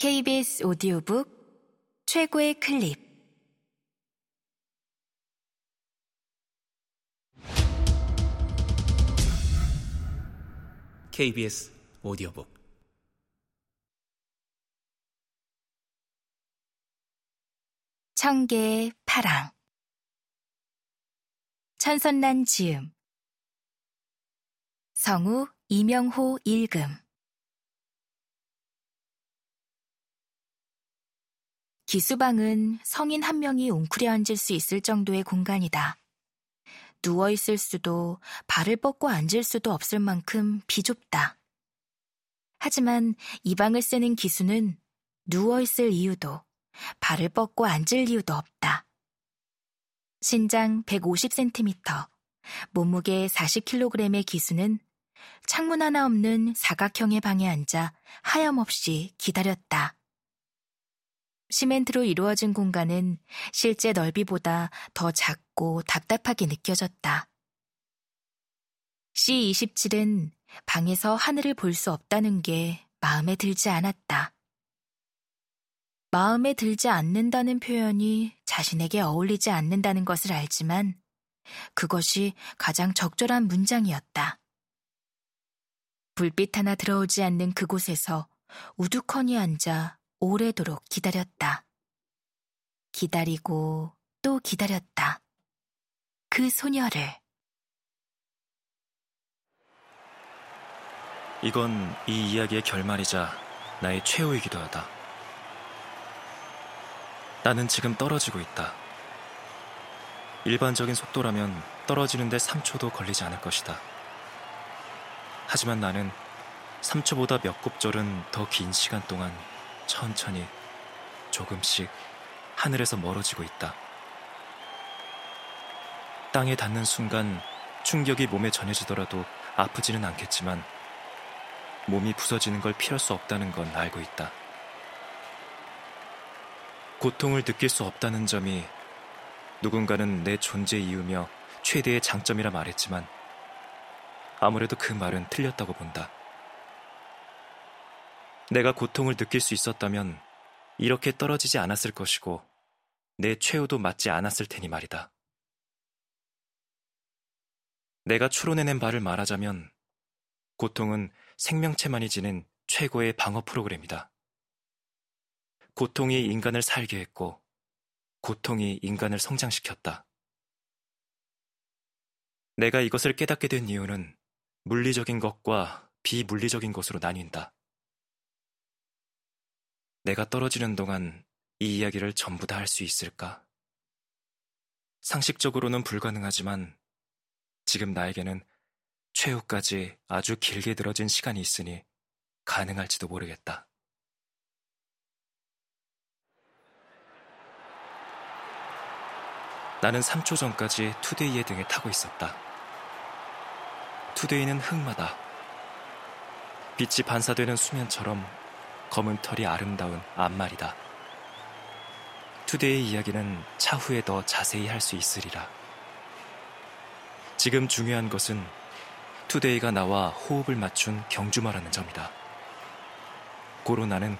KBS 오디오북 최고의 클립. KBS 오디오북. 청계의 파랑. 천선란 지음. 성우 이명호 읽음 기수방은 성인 한 명이 웅크려 앉을 수 있을 정도의 공간이다. 누워 있을 수도 발을 뻗고 앉을 수도 없을 만큼 비좁다. 하지만 이 방을 쓰는 기수는 누워 있을 이유도 발을 뻗고 앉을 이유도 없다. 신장 150cm, 몸무게 40kg의 기수는 창문 하나 없는 사각형의 방에 앉아 하염없이 기다렸다. 시멘트로 이루어진 공간은 실제 넓이보다 더 작고 답답하게 느껴졌다. C27은 방에서 하늘을 볼 수 없다는 게 마음에 들지 않았다. 마음에 들지 않는다는 표현이 자신에게 어울리지 않는다는 것을 알지만 그것이 가장 적절한 문장이었다. 불빛 하나 들어오지 않는 그곳에서 우두커니 앉아 오래도록 기다렸다. 기다리고 또 기다렸다. 그 소녀를. 이건 이 이야기의 결말이자 나의 최후이기도 하다. 나는 지금 떨어지고 있다. 일반적인 속도라면 떨어지는데 3초도 걸리지 않을 것이다. 하지만 나는 3초보다 몇 곱절은 더 긴 시간 동안 천천히 조금씩 하늘에서 멀어지고 있다. 땅에 닿는 순간 충격이 몸에 전해지더라도 아프지는 않겠지만 몸이 부서지는 걸 피할 수 없다는 건 알고 있다. 고통을 느낄 수 없다는 점이 누군가는 내 존재 이유며 최대의 장점이라 말했지만 아무래도 그 말은 틀렸다고 본다. 내가 고통을 느낄 수 있었다면 이렇게 떨어지지 않았을 것이고 내 최후도 맞지 않았을 테니 말이다. 내가 추론해낸 바를 말하자면 고통은 생명체만이 지닌 최고의 방어 프로그램이다. 고통이 인간을 살게 했고 고통이 인간을 성장시켰다. 내가 이것을 깨닫게 된 이유는 물리적인 것과 비물리적인 것으로 나뉜다. 내가 떨어지는 동안 이 이야기를 전부 다 할 수 있을까? 상식적으로는 불가능하지만 지금 나에게는 최후까지 아주 길게 들어진 시간이 있으니 가능할지도 모르겠다. 나는 3초 전까지 투데이의 등에 타고 있었다. 투데이는 흑마다. 빛이 반사되는 수면처럼 검은 털이 아름다운 암말이다. 투데이 이야기는 차후에 더 자세히 할 수 있으리라. 지금 중요한 것은 투데이가 나와 호흡을 맞춘 경주마라는 점이다. 고로 나는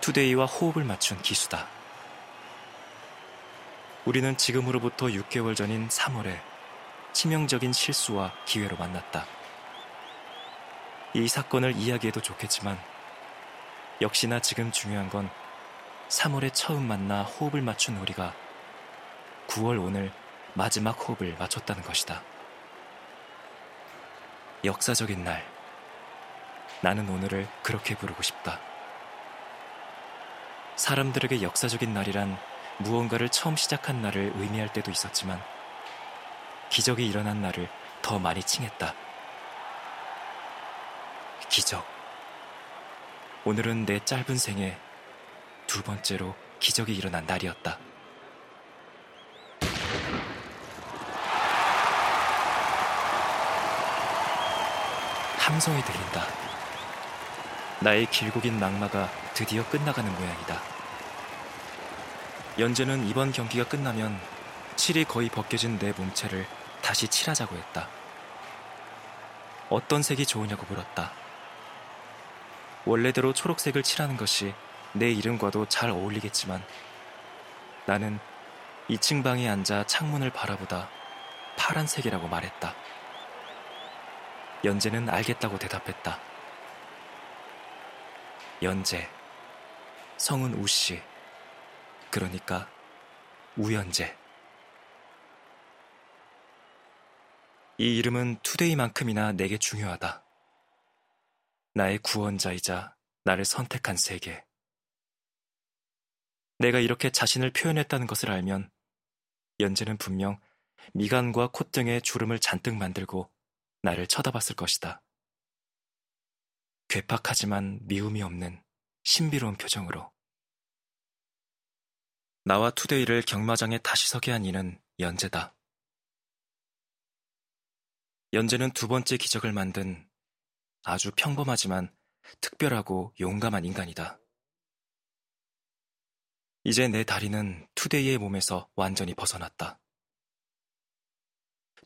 투데이와 호흡을 맞춘 기수다. 우리는 지금으로부터 6개월 전인 3월에 치명적인 실수와 기회로 만났다. 이 사건을 이야기해도 좋겠지만 역시나 지금 중요한 건 3월에 처음 만나 호흡을 맞춘 우리가 9월 오늘 마지막 호흡을 맞췄다는 것이다. 역사적인 날. 나는 오늘을 그렇게 부르고 싶다. 사람들에게 역사적인 날이란 무언가를 처음 시작한 날을 의미할 때도 있었지만 기적이 일어난 날을 더 많이 칭했다. 기적. 오늘은 내 짧은 생에 두 번째로 기적이 일어난 날이었다. 함성이 들린다. 나의 길고 긴 낙마가 드디어 끝나가는 모양이다. 연재는 이번 경기가 끝나면 칠이 거의 벗겨진 내 몸체를 다시 칠하자고 했다. 어떤 색이 좋으냐고 물었다. 원래대로 초록색을 칠하는 것이 내 이름과도 잘 어울리겠지만 나는 2층 방에 앉아 창문을 바라보다 파란색이라고 말했다. 연재는 알겠다고 대답했다. 연재, 성은 우씨, 그러니까 우연재. 이 이름은 투데이만큼이나 내게 중요하다. 나의 구원자이자 나를 선택한 세계. 내가 이렇게 자신을 표현했다는 것을 알면 연재는 분명 미간과 콧등에 주름을 잔뜩 만들고 나를 쳐다봤을 것이다. 괴팍하지만 미움이 없는 신비로운 표정으로. 나와 투데이를 경마장에 다시 서게 한 이는 연재다. 연재는 두 번째 기적을 만든 아주 평범하지만 특별하고 용감한 인간이다. 이제 내 다리는 투데이의 몸에서 완전히 벗어났다.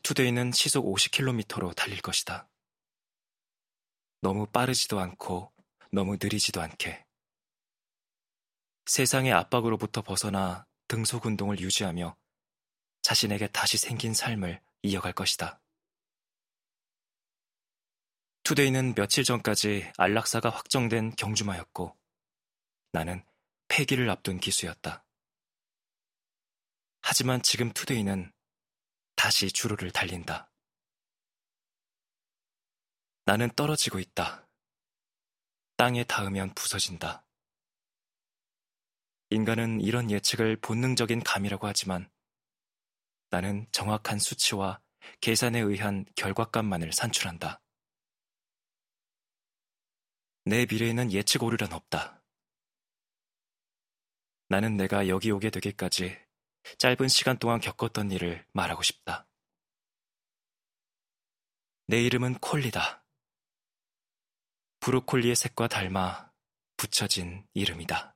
투데이는 시속 50km로 달릴 것이다. 너무 빠르지도 않고 너무 느리지도 않게. 세상의 압박으로부터 벗어나 등속 운동을 유지하며 자신에게 다시 생긴 삶을 이어갈 것이다. 투데이는 며칠 전까지 안락사가 확정된 경주마였고 나는 폐기를 앞둔 기수였다. 하지만 지금 투데이는 다시 주로를 달린다. 나는 떨어지고 있다. 땅에 닿으면 부서진다. 인간은 이런 예측을 본능적인 감이라고 하지만 나는 정확한 수치와 계산에 의한 결과값만을 산출한다. 내 미래에는 예측 오류란 없다. 나는 내가 여기 오게 되기까지 짧은 시간 동안 겪었던 일을 말하고 싶다. 내 이름은 콜리다. 브로콜리의 색과 닮아 붙여진 이름이다.